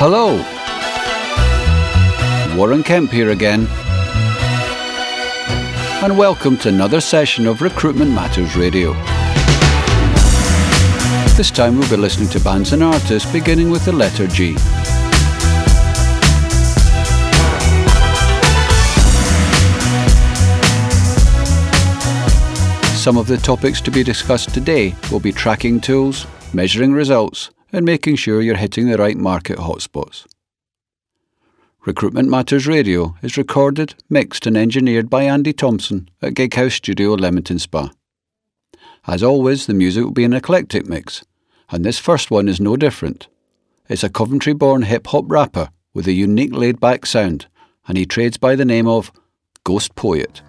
Hello! Warren Kemp here again. And welcome to another session of Recruitment Matters Radio. This time we'll be listening to bands and artists beginning with the letter G. Some of the topics to be discussed today will be tracking tools, measuring results, and making sure you're hitting the right market hotspots. Recruitment Matters Radio is recorded, mixed, and engineered by Andy Thompson at Gig House Studio Leamington Spa. As always, the music will be an eclectic mix, and this first one is no different. It's a Coventry born hip hop rapper with a unique laid back sound, and he trades by the name of Ghostpoet.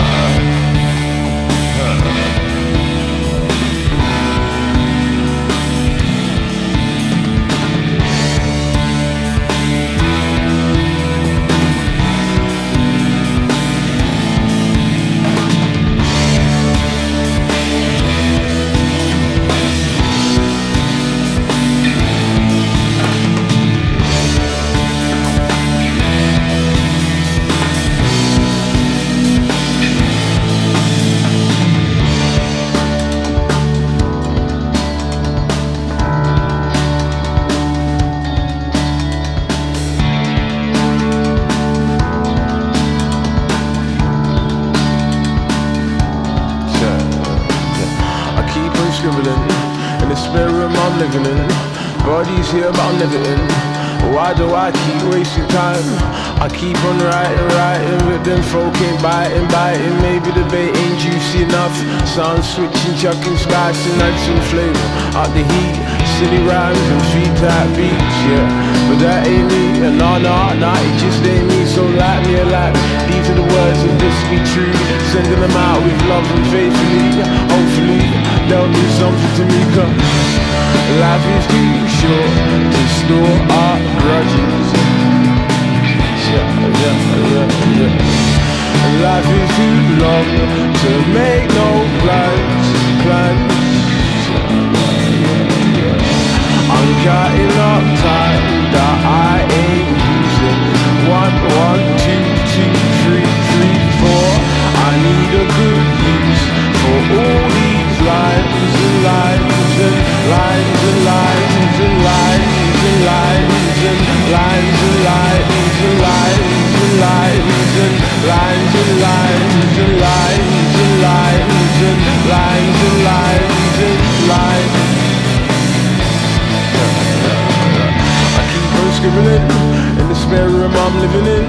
love. Here, I'm never in. Why do I keep wasting time? I keep on writing, writing, but then folk ain't biting, biting. Maybe the bait ain't juicy enough. Sound switching, chucking, spicing, add some flavor. Out the heat, silly rhymes and feet type beats, yeah. But that ain't me, and no, no, no, it just ain't me. So light me a light. These are the words of this be true. Sending them out with love and faithfully. Hopefully, they'll do something to me, come. Life is too short to store our grudges. Yeah, yeah, yeah, yeah. Life is too long to make no plans, plans. I'm cutting up time that I ain't using. One, one, two, two, three, three, four. I need a good use for all these lines and lines and lines and lines and lines and lines and lines and lines and lines and lines and lines and lines and lines and lines and lines and lines and lines. In the spare room I'm living in.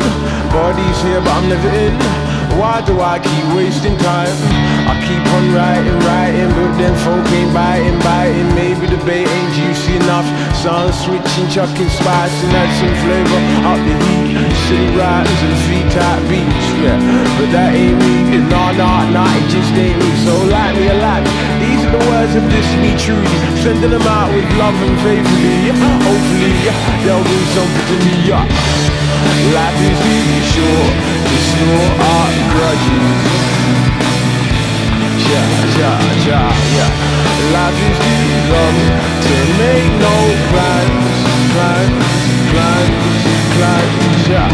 Body's here, but I'm never in. Why do I keep wasting time? I keep on writing, writing, but then folk ain't biting, biting. Maybe the bait ain't juicy enough. Sun switching, chucking spice and add some flavor out the heat. City riders and feet type beats, yeah. But that ain't me, nah, nah, nah, it just ain't me. So light me a light. These are the words of this me truly. Sending them out with love and faithfully. Hopefully, they'll do something to me, yeah. Life is too short to store our grudges. Yeah, yeah, yeah, yeah. Life is too long to make no plans, plans, plans, plans. Yeah.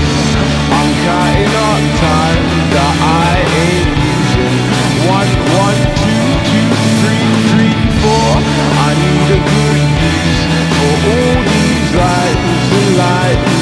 I'm counting up time that I ain't using. One, one, two, two, three, three, four. I need a good use for all these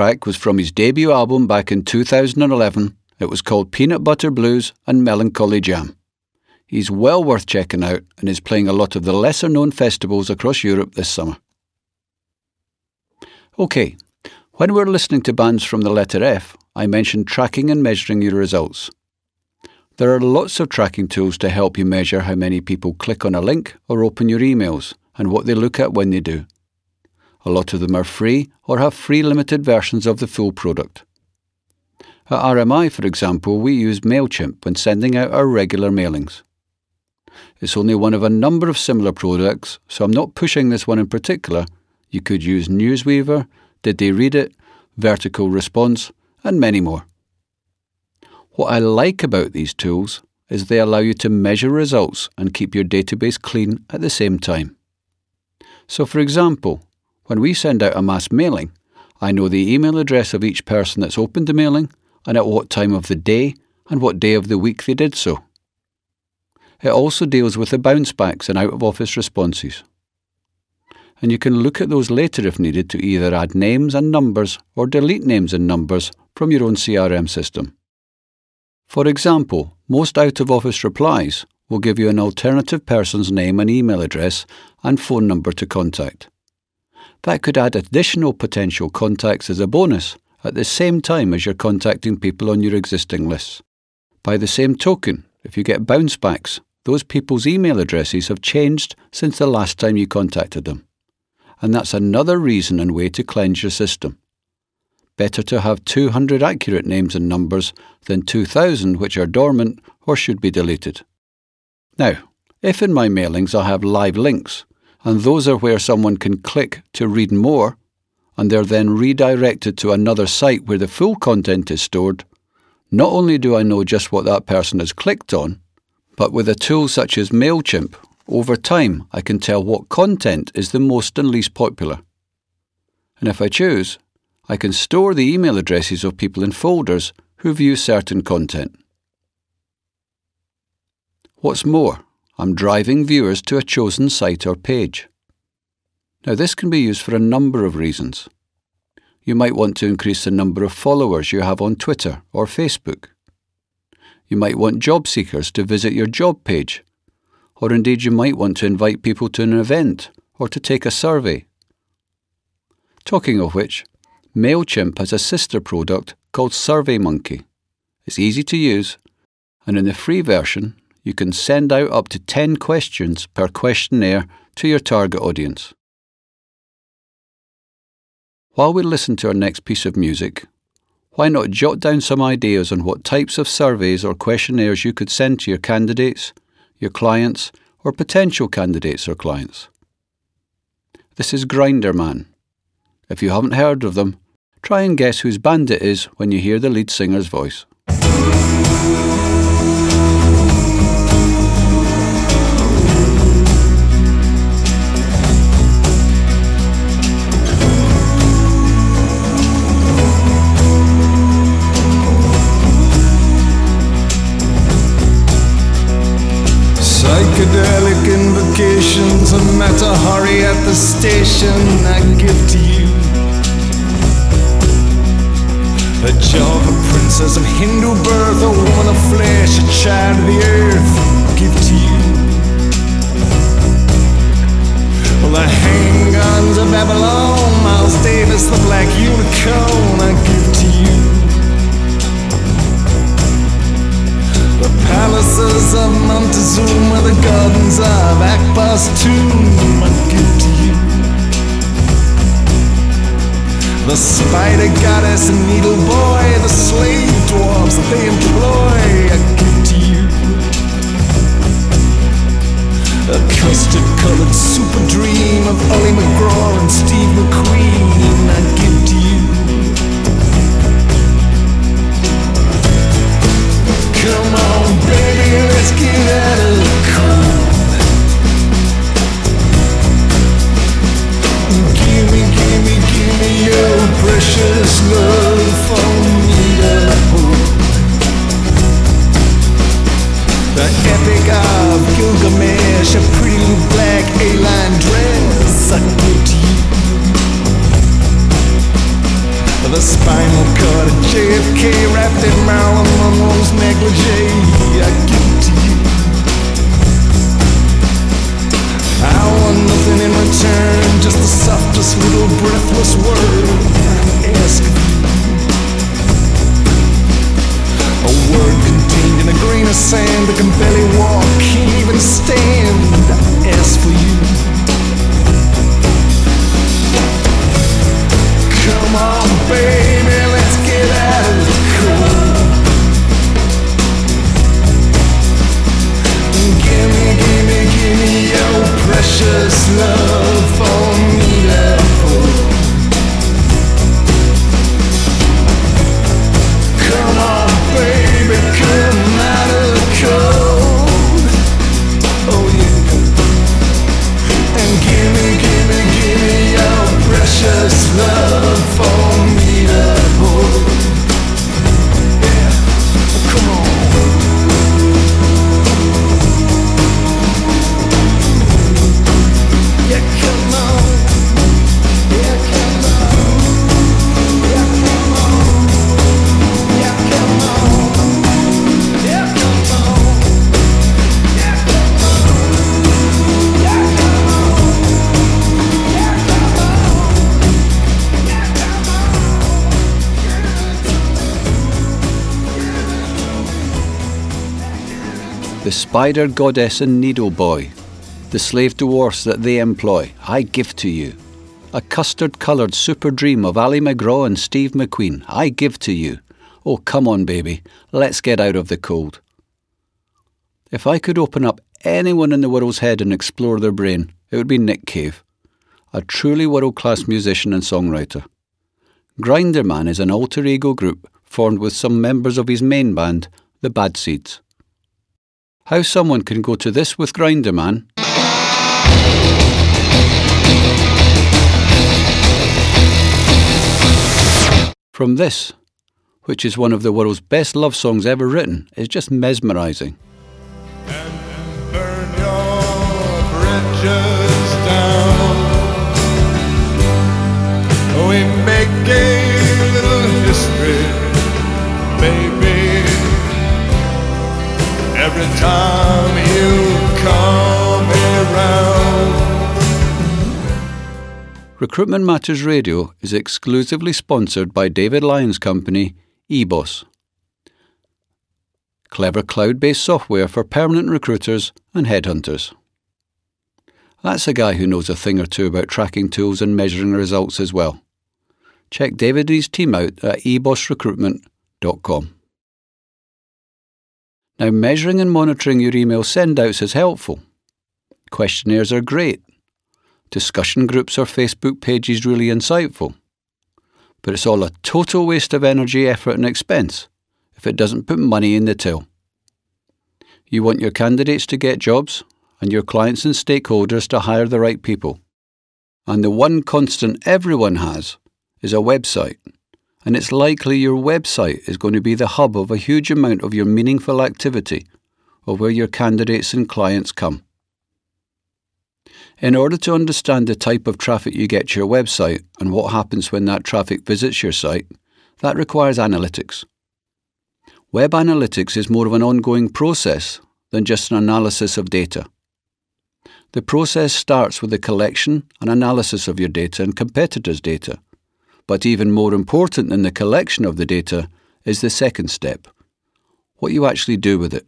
track was from his debut album back in 2011. It was called Peanut Butter Blues and Melancholy Jam. He's well worth checking out and is playing a lot of the lesser known festivals across Europe this summer. OK, when we're listening to bands from the letter F, I mentioned tracking and measuring your results. There are lots of tracking tools to help you measure how many people click on a link or open your emails and what they look at when they do. A lot of them are free or have free limited versions of the full product. At RMI, for example, we use MailChimp when sending out our regular mailings. It's only one of a number of similar products, so I'm not pushing this one in particular. You could use Newsweaver, Did They Read It, Vertical Response, and many more. What I like about these tools is they allow you to measure results and keep your database clean at the same time. So, for example, when we send out a mass mailing, I know the email address of each person that's opened the mailing and at what time of the day and what day of the week they did so. It also deals with the bounce backs and out of office responses. And you can look at those later if needed to either add names and numbers or delete names and numbers from your own CRM system. For example, most out of office replies will give you an alternative person's name and email address and phone number to contact. That could add additional potential contacts as a bonus at the same time as you're contacting people on your existing lists. By the same token, if you get bounce backs, those people's email addresses have changed since the last time you contacted them. And that's another reason and way to cleanse your system. Better to have 200 accurate names and numbers than 2,000 which are dormant or should be deleted. Now, if in my mailings I have live links, and those are where someone can click to read more, and they're then redirected to another site where the full content is stored, not only do I know just what that person has clicked on, but with a tool such as MailChimp, over time I can tell what content is the most and least popular. And if I choose, I can store the email addresses of people in folders who view certain content. What's more, I'm driving viewers to a chosen site or page. Now, this can be used for a number of reasons. You might want to increase the number of followers you have on Twitter or Facebook. You might want job seekers to visit your job page, or indeed you might want to invite people to an event or to take a survey. Talking of which, MailChimp has a sister product called SurveyMonkey. It's easy to use, and in the free version, you can send out up to 10 questions per questionnaire to your target audience. While we listen to our next piece of music, why not jot down some ideas on what types of surveys or questionnaires you could send to your candidates, your clients, or potential candidates or clients? This is Grinderman. If you haven't heard of them, try and guess whose band it is when you hear the lead singer's voice. Psychedelic invocations, a Mata Hari at the station I give to you. A Java princess of Hindu birth, a woman of flesh, a child of the earth, give to you. Well, the handguns of Babylon, Miles Davis, the black unicorn, I give to you. Palaces of Montezuma, the gardens of Akbar's tomb, I give to you. The spider goddess and needle boy, the slave dwarves that they employ, I give to you. A custard colored super dream of Ali MacGraw and Steve McQueen, I give to you. Epic of Gilgamesh, a pretty black A-line dress, with a spinal cord at JFK wrapped in Marilyn Monroe's negligee. I give to you. I want nothing in return, just the softest little breathless word. I ask a word contained in a grain of sand that can barely walk, can't even stand. The spider goddess and needle boy, the slave dwarfs that they employ, I give to you. A custard coloured super dream of Ali MacGraw and Steve McQueen, I give to you. Oh, come on, baby, let's get out of the cold. If I could open up anyone in the world's head and explore their brain, it would be Nick Cave, a truly world class musician and songwriter. Grinderman is an alter ego group formed with some members of his main band, the Bad Seeds. How someone can go to this with Grinderman from this, which is one of the world's best love songs ever written, is just mesmerising. burn your down. We make a little history, baby. Every time you come around. Recruitment Matters Radio is exclusively sponsored by David Lyons' company, eBoss. Clever cloud based software for permanent recruiters and headhunters. That's a guy who knows a thing or two about tracking tools and measuring results as well. Check David and his team out at ebossrecruitment.com. Now, measuring and monitoring your email sendouts is helpful. Questionnaires are great. Discussion groups or Facebook pages really insightful. But it's all a total waste of energy, effort, and expense if it doesn't put money in the till. You want your candidates to get jobs and your clients and stakeholders to hire the right people. And the one constant everyone has is a website. And it's likely your website is going to be the hub of a huge amount of your meaningful activity or where your candidates and clients come. In order to understand the type of traffic you get to your website and what happens when that traffic visits your site, that requires analytics. Web analytics is more of an ongoing process than just an analysis of data. The process starts with the collection and analysis of your data and competitors' data. But even more important than the collection of the data is the second step what you actually do with it.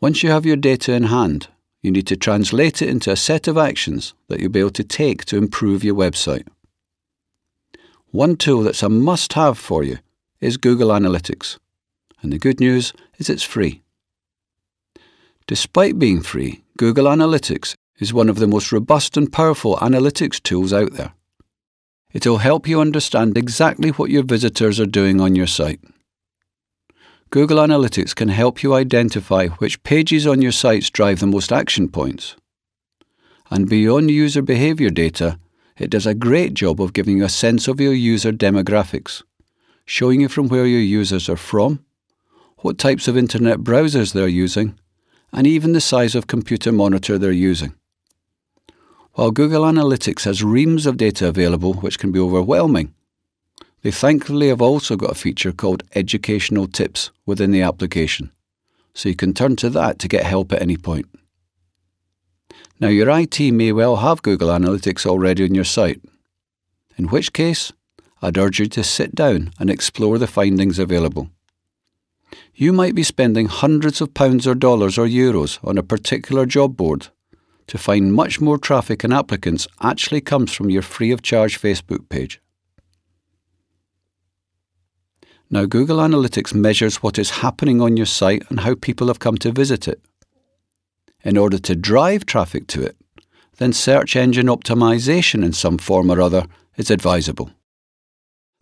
Once you have your data in hand, you need to translate it into a set of actions that you'll be able to take to improve your website. One tool that's a must have for you is Google Analytics, and the good news is it's free. Despite being free, Google Analytics is one of the most robust and powerful analytics tools out there. It'll help you understand exactly what your visitors are doing on your site. Google Analytics can help you identify which pages on your sites drive the most action points. And beyond user behavior data, it does a great job of giving you a sense of your user demographics, showing you from where your users are from, what types of internet browsers they're using, and even the size of computer monitor they're using. While Google Analytics has reams of data available which can be overwhelming, They thankfully have also got a feature called Educational Tips within the application, so you can turn to that to get help at any point. Now, your IT may well have Google Analytics already on your site, in which case, I'd urge you to sit down and explore the findings available. You might be spending hundreds of pounds or dollars or euros on a particular job board to find much more traffic and applicants actually comes from your free of charge Facebook page. Now, Google Analytics measures what is happening on your site and how people have come to visit it. In order to drive traffic to it, then search engine optimization in some form or other is advisable.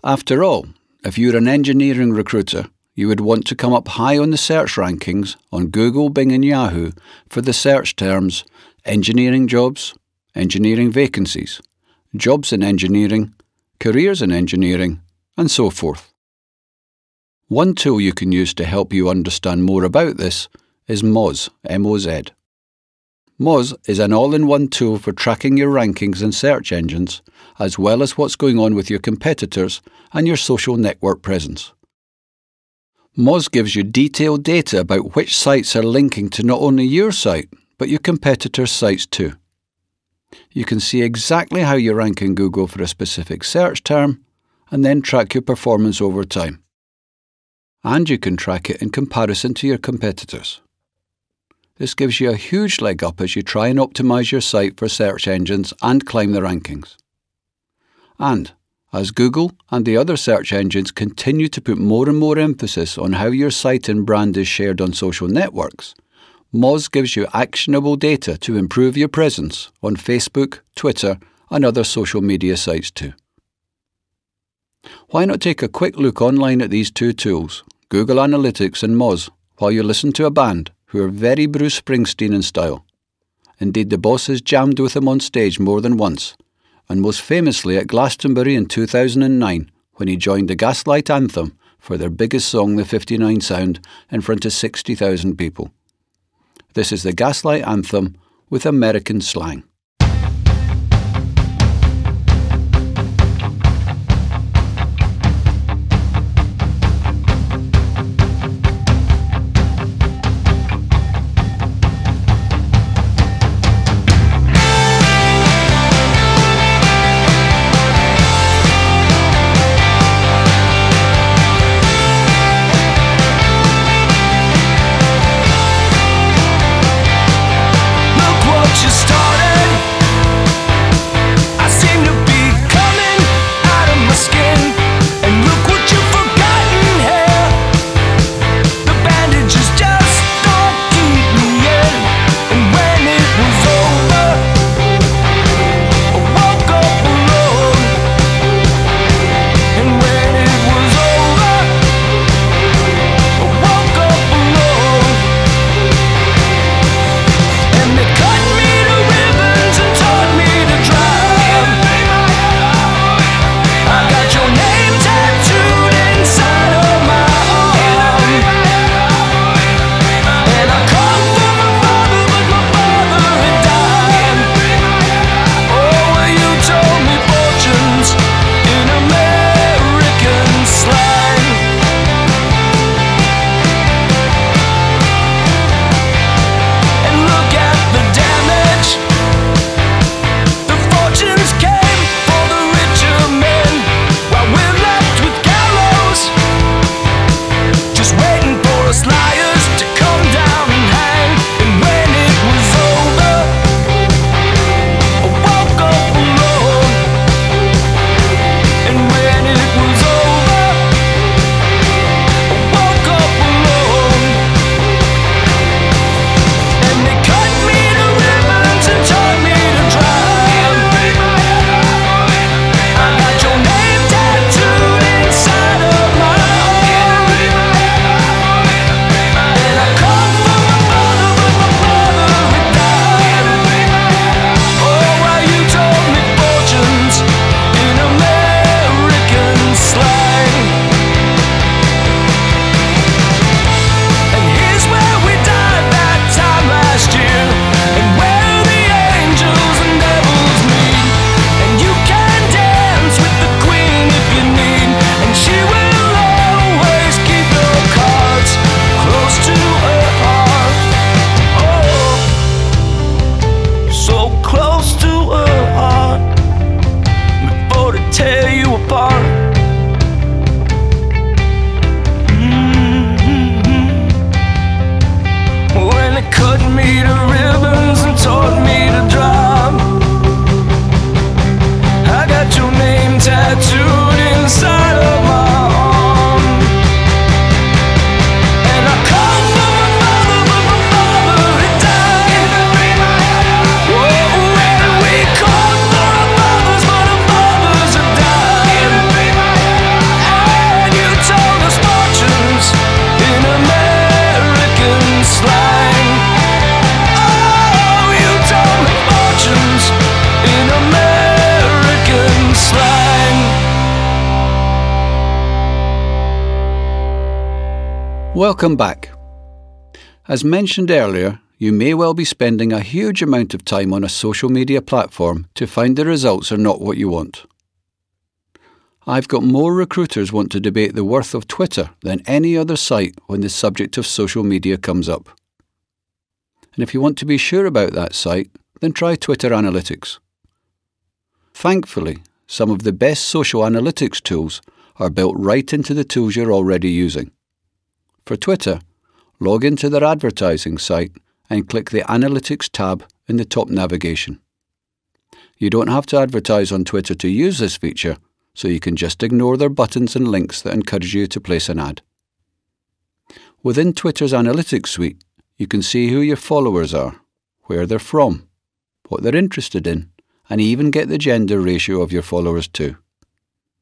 After all, if you're an engineering recruiter, you would want to come up high on the search rankings on Google, Bing, and Yahoo for the search terms engineering jobs, engineering vacancies, jobs in engineering, careers in engineering, and so forth. One tool you can use to help you understand more about this is Moz, M-O-Z. Moz is an all-in-one tool for tracking your rankings in search engines, as well as what's going on with your competitors and your social network presence. Moz gives you detailed data about which sites are linking to not only your site, but your competitors' sites too. You can see exactly how you rank in Google for a specific search term, and then track your performance over time and you can track it in comparison to your competitors. This gives you a huge leg up as you try and optimize your site for search engines and climb the rankings. And as Google and the other search engines continue to put more and more emphasis on how your site and brand is shared on social networks, Moz gives you actionable data to improve your presence on Facebook, Twitter, and other social media sites too. Why not take a quick look online at these two tools Google Analytics and Moz while you listen to a band who are very Bruce Springsteen in style. Indeed, the boss has jammed with them on stage more than once, and most famously at Glastonbury in 2009 when he joined the Gaslight Anthem for their biggest song, The 59 Sound, in front of 60,000 people. This is the Gaslight Anthem with American slang. Welcome back. As mentioned earlier, you may well be spending a huge amount of time on a social media platform to find the results are not what you want. I've got more recruiters want to debate the worth of Twitter than any other site when the subject of social media comes up. And if you want to be sure about that site, then try Twitter Analytics. Thankfully, some of the best social analytics tools are built right into the tools you're already using. For Twitter, log into their advertising site and click the Analytics tab in the top navigation. You don't have to advertise on Twitter to use this feature, so you can just ignore their buttons and links that encourage you to place an ad. Within Twitter's Analytics suite, you can see who your followers are, where they're from, what they're interested in, and even get the gender ratio of your followers too.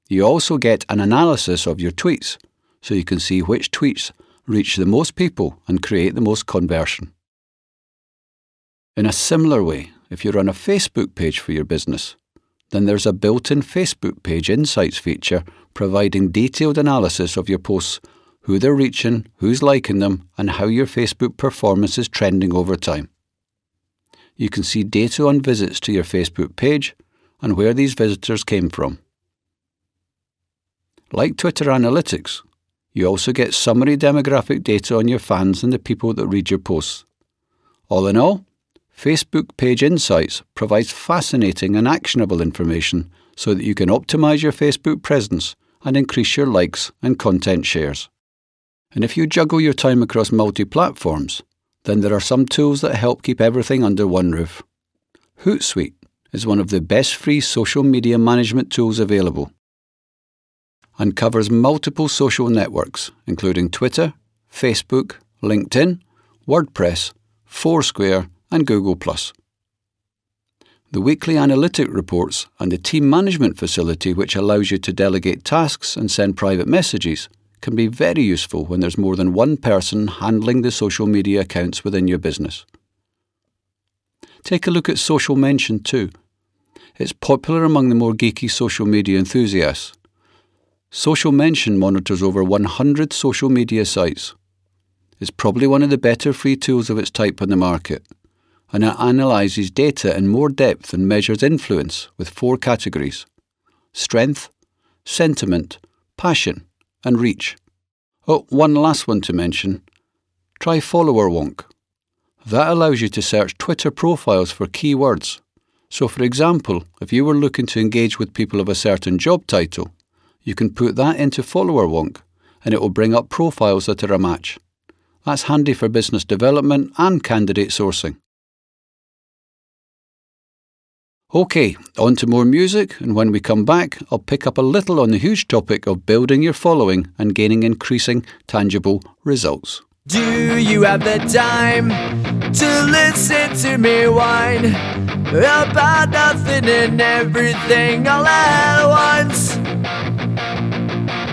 You also get an analysis of your tweets, so you can see which tweets reach the most people and create the most conversion. In a similar way, if you run a Facebook page for your business, then there's a built in Facebook page insights feature providing detailed analysis of your posts, who they're reaching, who's liking them, and how your Facebook performance is trending over time. You can see data on visits to your Facebook page and where these visitors came from. Like Twitter Analytics, you also get summary demographic data on your fans and the people that read your posts. All in all, Facebook Page Insights provides fascinating and actionable information so that you can optimize your Facebook presence and increase your likes and content shares. And if you juggle your time across multi platforms, then there are some tools that help keep everything under one roof. Hootsuite is one of the best free social media management tools available and covers multiple social networks, including Twitter, Facebook, LinkedIn, WordPress, Foursquare, and Google. The weekly analytic reports and the team management facility, which allows you to delegate tasks and send private messages, can be very useful when there's more than one person handling the social media accounts within your business. Take a look at Social Mention too. It's popular among the more geeky social media enthusiasts. Social Mention monitors over 100 social media sites. It's probably one of the better free tools of its type on the market and it analyses data in more depth and measures influence with four categories strength, sentiment, passion, and reach. Oh, one last one to mention try Followerwonk. That allows you to search Twitter profiles for keywords. So, for example, if you were looking to engage with people of a certain job title, you can put that into Followerwonk and it will bring up profiles that are a match. That's handy for business development and candidate sourcing. Okay, on to more music, and when we come back, I'll pick up a little on the huge topic of building your following and gaining increasing tangible results. Do you have the time to listen to me whine about nothing and everything all at once?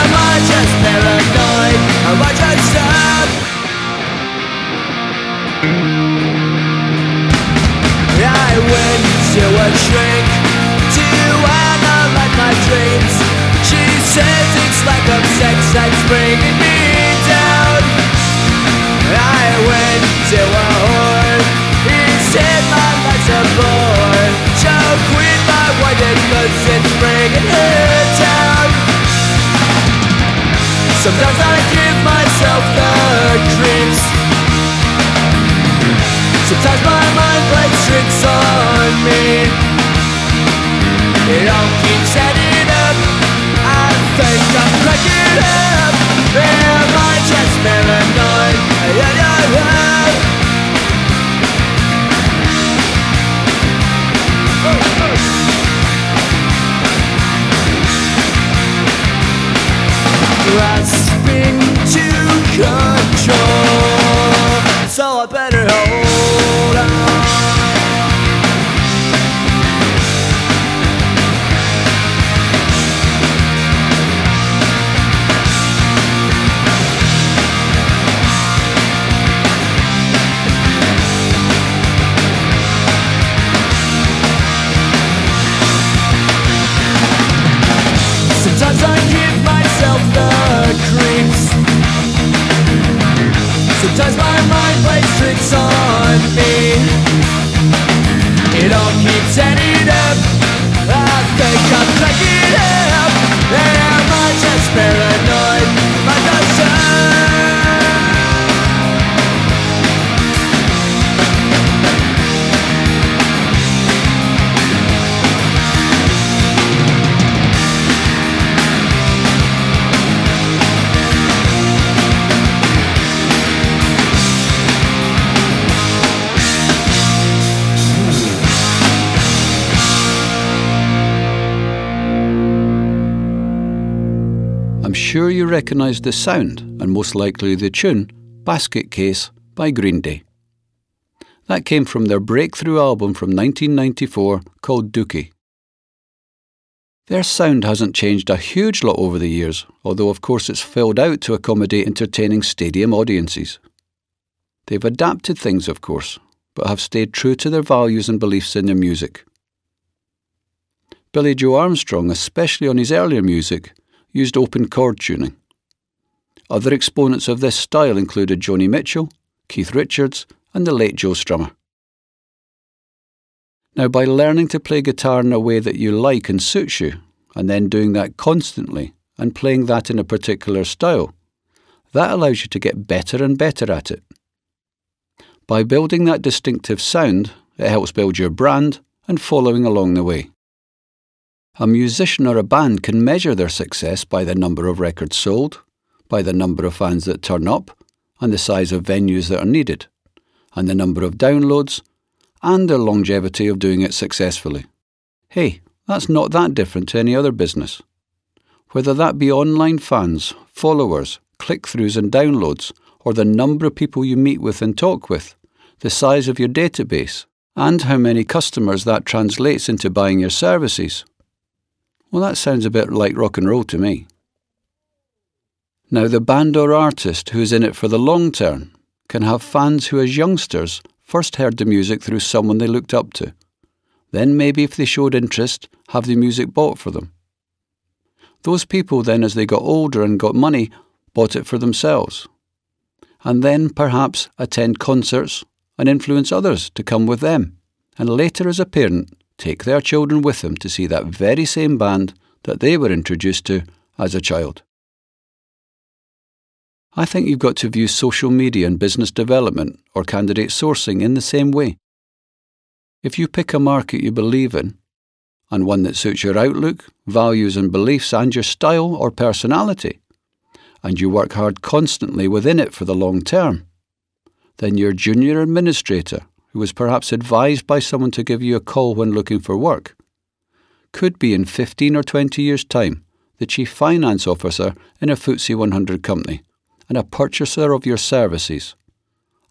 Am I just paranoid? Am I just? I went to a shrink to my dreams. She says it's sex that's bringing me down. I went to a whore. He said my life's a bore. Quit my whining cause it's bringing her down. Sometimes I give myself the creeps. Sometimes my mind plays tricks on me. It all keeps adding up. I think I'm cracking up. Am I just paranoid? Grasping recognise the sound, and most likely the tune, Basket Case by Green Day. That came from their breakthrough album from 1994 called Dookie. Their sound hasn't changed a huge lot over the years, although of course it's filled out to accommodate entertaining stadium audiences. They've adapted things, of course, but have stayed true to their values and beliefs in their music. Billie Joe Armstrong, especially on his earlier music, used open chord tuning. Other exponents of this style included Joni Mitchell, Keith Richards, and the late Joe Strummer. Now, by learning to play guitar in a way that you like and suits you, and then doing that constantly and playing that in a particular style, that allows you to get better and better at it. By building that distinctive sound, it helps build your brand and following along the way. A musician or a band can measure their success by the number of records sold, by the number of fans that turn up, and the size of venues that are needed, and the number of downloads, and the longevity of doing it successfully. Hey, that's not that different to any other business. Whether that be online fans, followers, click throughs, and downloads, or the number of people you meet with and talk with, the size of your database, and how many customers that translates into buying your services. Well, that sounds a bit like rock and roll to me. Now, the band or artist who is in it for the long term can have fans who, as youngsters, first heard the music through someone they looked up to. Then, maybe if they showed interest, have the music bought for them. Those people then, as they got older and got money, bought it for themselves. And then, perhaps, attend concerts and influence others to come with them. And later, as a parent, take their children with them to see that very same band that they were introduced to as a child. I think you've got to view social media and business development or candidate sourcing in the same way. If you pick a market you believe in, and one that suits your outlook, values and beliefs and your style or personality, and you work hard constantly within it for the long term, then your junior administrator, who was perhaps advised by someone to give you a call when looking for work, could be in 15 or 20 years' time the chief finance officer in a FTSE 100 company and a purchaser of your services,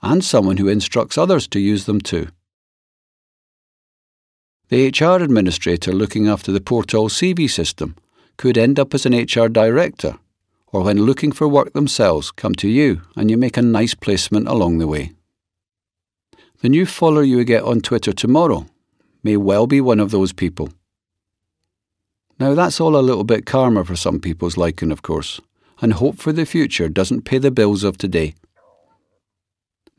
and someone who instructs others to use them too. The HR administrator looking after the Portal CV system could end up as an HR director, or when looking for work themselves, come to you and you make a nice placement along the way. The new follower you get on Twitter tomorrow may well be one of those people. Now, that's all a little bit karma for some people's liking, of course, and hope for the future doesn't pay the bills of today.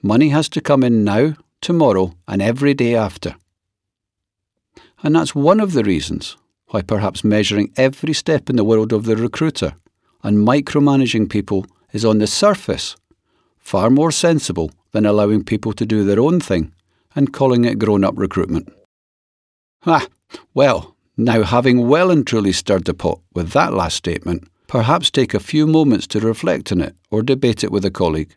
Money has to come in now, tomorrow, and every day after. And that's one of the reasons why perhaps measuring every step in the world of the recruiter and micromanaging people is on the surface far more sensible than allowing people to do their own thing and calling it grown up recruitment. Ah, well, now having well and truly stirred the pot with that last statement, perhaps take a few moments to reflect on it or debate it with a colleague.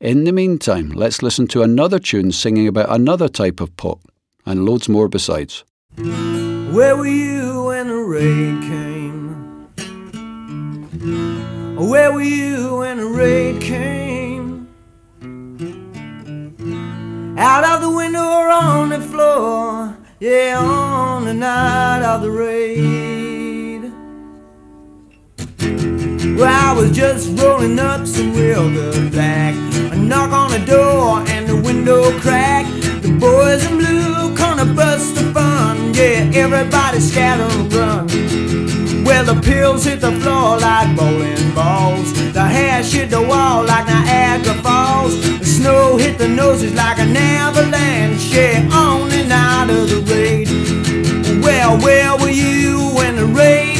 In the meantime, let's listen to another tune singing about another type of pot, and loads more besides. Where were you when the raid came? Where were you when the raid came? Out of the window or on the floor, yeah, on the night of the raid. Well, I was just rolling up some real good black. A knock on the door and the window cracked. The boys in blue gonna bust the fun. Yeah, everybody scatter and run. Well, the pills hit the floor like bowling balls. The hash hit the wall like Niagara Falls. The snow hit the noses like an avalanche. Yeah, on and out of the raid. Well, where were you when the raid?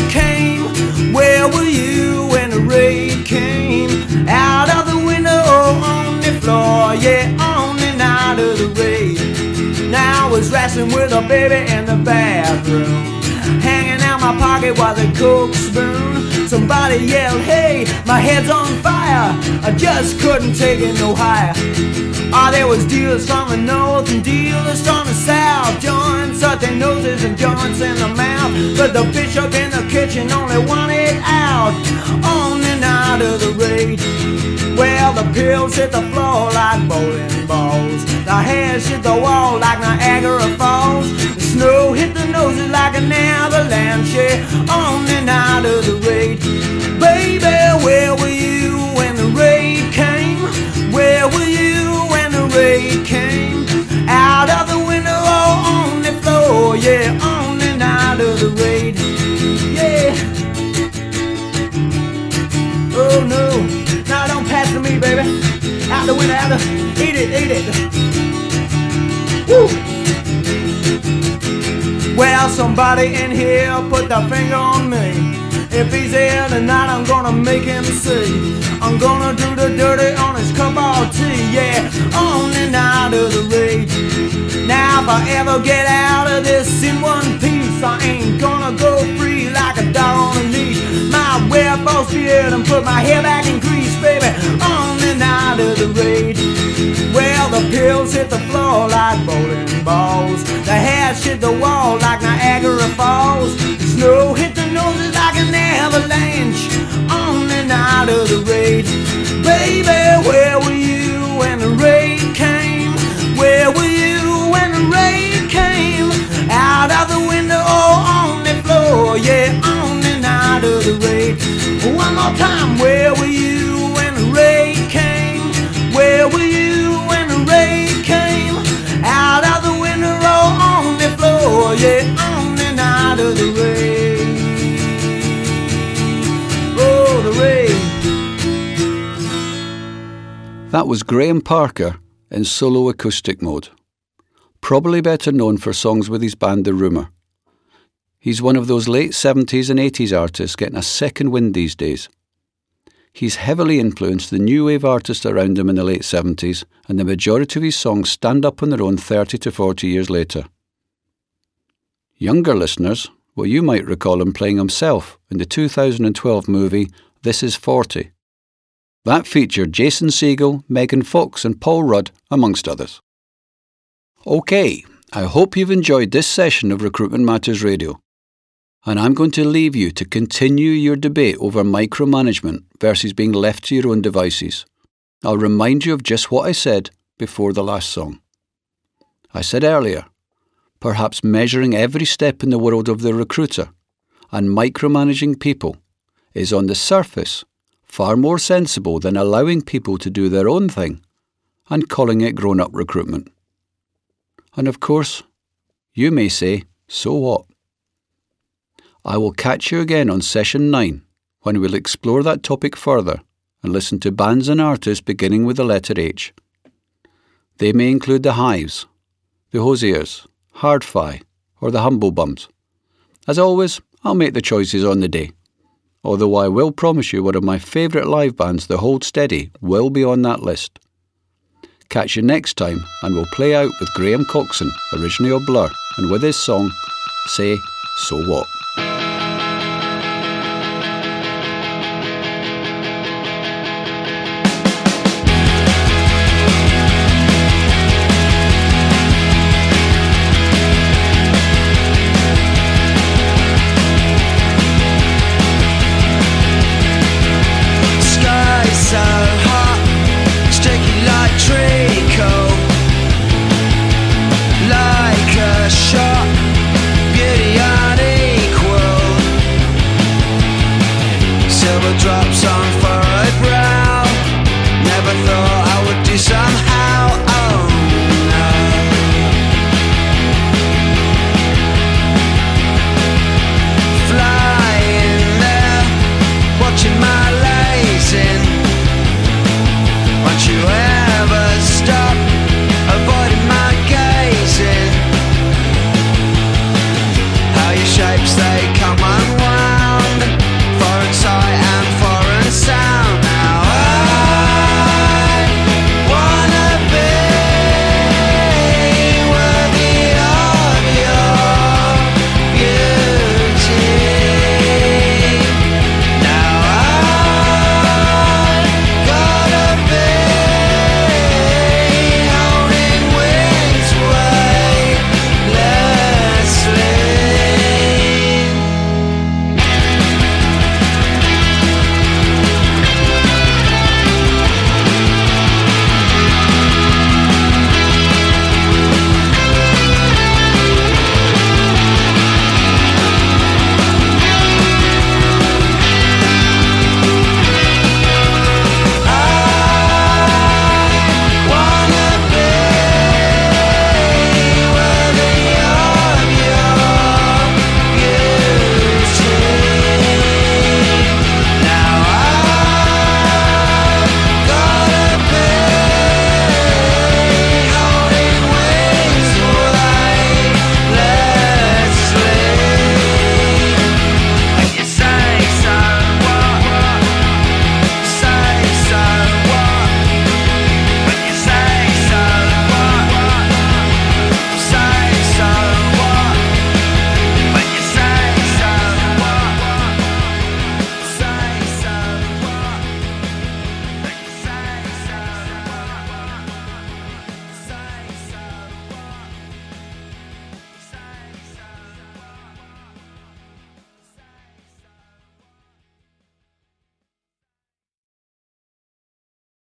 Where were you when the rain came? Out of the window on the floor. Yeah, on and out of the raid. Now I was wrestling with a baby in the bathroom. My pocket was a coke spoon. Somebody yelled, hey, my head's on fire. I just couldn't take it no higher. Ah, there was dealers from the north and dealers from the south. Joints up their noses and joints in the mouth. But the bishop in the kitchen only wanted out. On and out of the raid. Well, the pills hit the floor like bowling balls. The hairs hit the wall like Niagara Falls. The snow hit the noses like an avalanche. Yeah, on and out of the raid. Baby, where were you when the raid came? Where were you when the raid came? Out of the window or on the floor. Yeah, on and out of the raid. Yeah. Oh no. Now don't pass to me, baby. Out the window, out the eat it, eat it. Well, somebody in here put their finger on me. If he's here tonight, I'm gonna make him see. I'm gonna do the dirty on his cup of tea. Yeah, on and out of the rage. Now, if I ever get out of this in one piece, I ain't gonna go free like a dog on a leash. My wear false beard and put my hair back in grease, baby. On and out of the rage. Well, the pills hit the floor like bowling balls. The hair hit the wall like Niagara Falls. Snow hit the noses like an avalanche. On and out of the raid. Baby, where were you when the raid came? Where were That was Graham Parker in solo acoustic mode. Probably better known for songs with his band The Rumour. He's one of those late 70s and 80s artists getting a second wind these days. He's heavily influenced the new wave artists around him in the late 70s, and the majority of his songs stand up on their own 30 to 40 years later. Younger listeners, well, you might recall him playing himself in the 2012 movie This Is 40. That featured Jason Segel, Megan Fox, and Paul Rudd, amongst others. OK, I hope you've enjoyed this session of Recruitment Matters Radio. And I'm going to leave you to continue your debate over micromanagement versus being left to your own devices. I'll remind you of just what I said before the last song. I said earlier, perhaps measuring every step in the world of the recruiter and micromanaging people is on the surface far more sensible than allowing people to do their own thing and calling it grown up recruitment. And of course, you may say, so what? I will catch you again on session 9 when we'll explore that topic further and listen to bands and artists beginning with the letter H. They may include the Hives, the Hoosiers, Hard-Fi, or the Humblebums. As always, I'll make the choices on the day. Although I will promise you one of my favourite live bands, The Hold Steady, will be on that list. Catch you next time, and we'll play out with Graham Coxon, originally of Blur, and with his song, Say So What.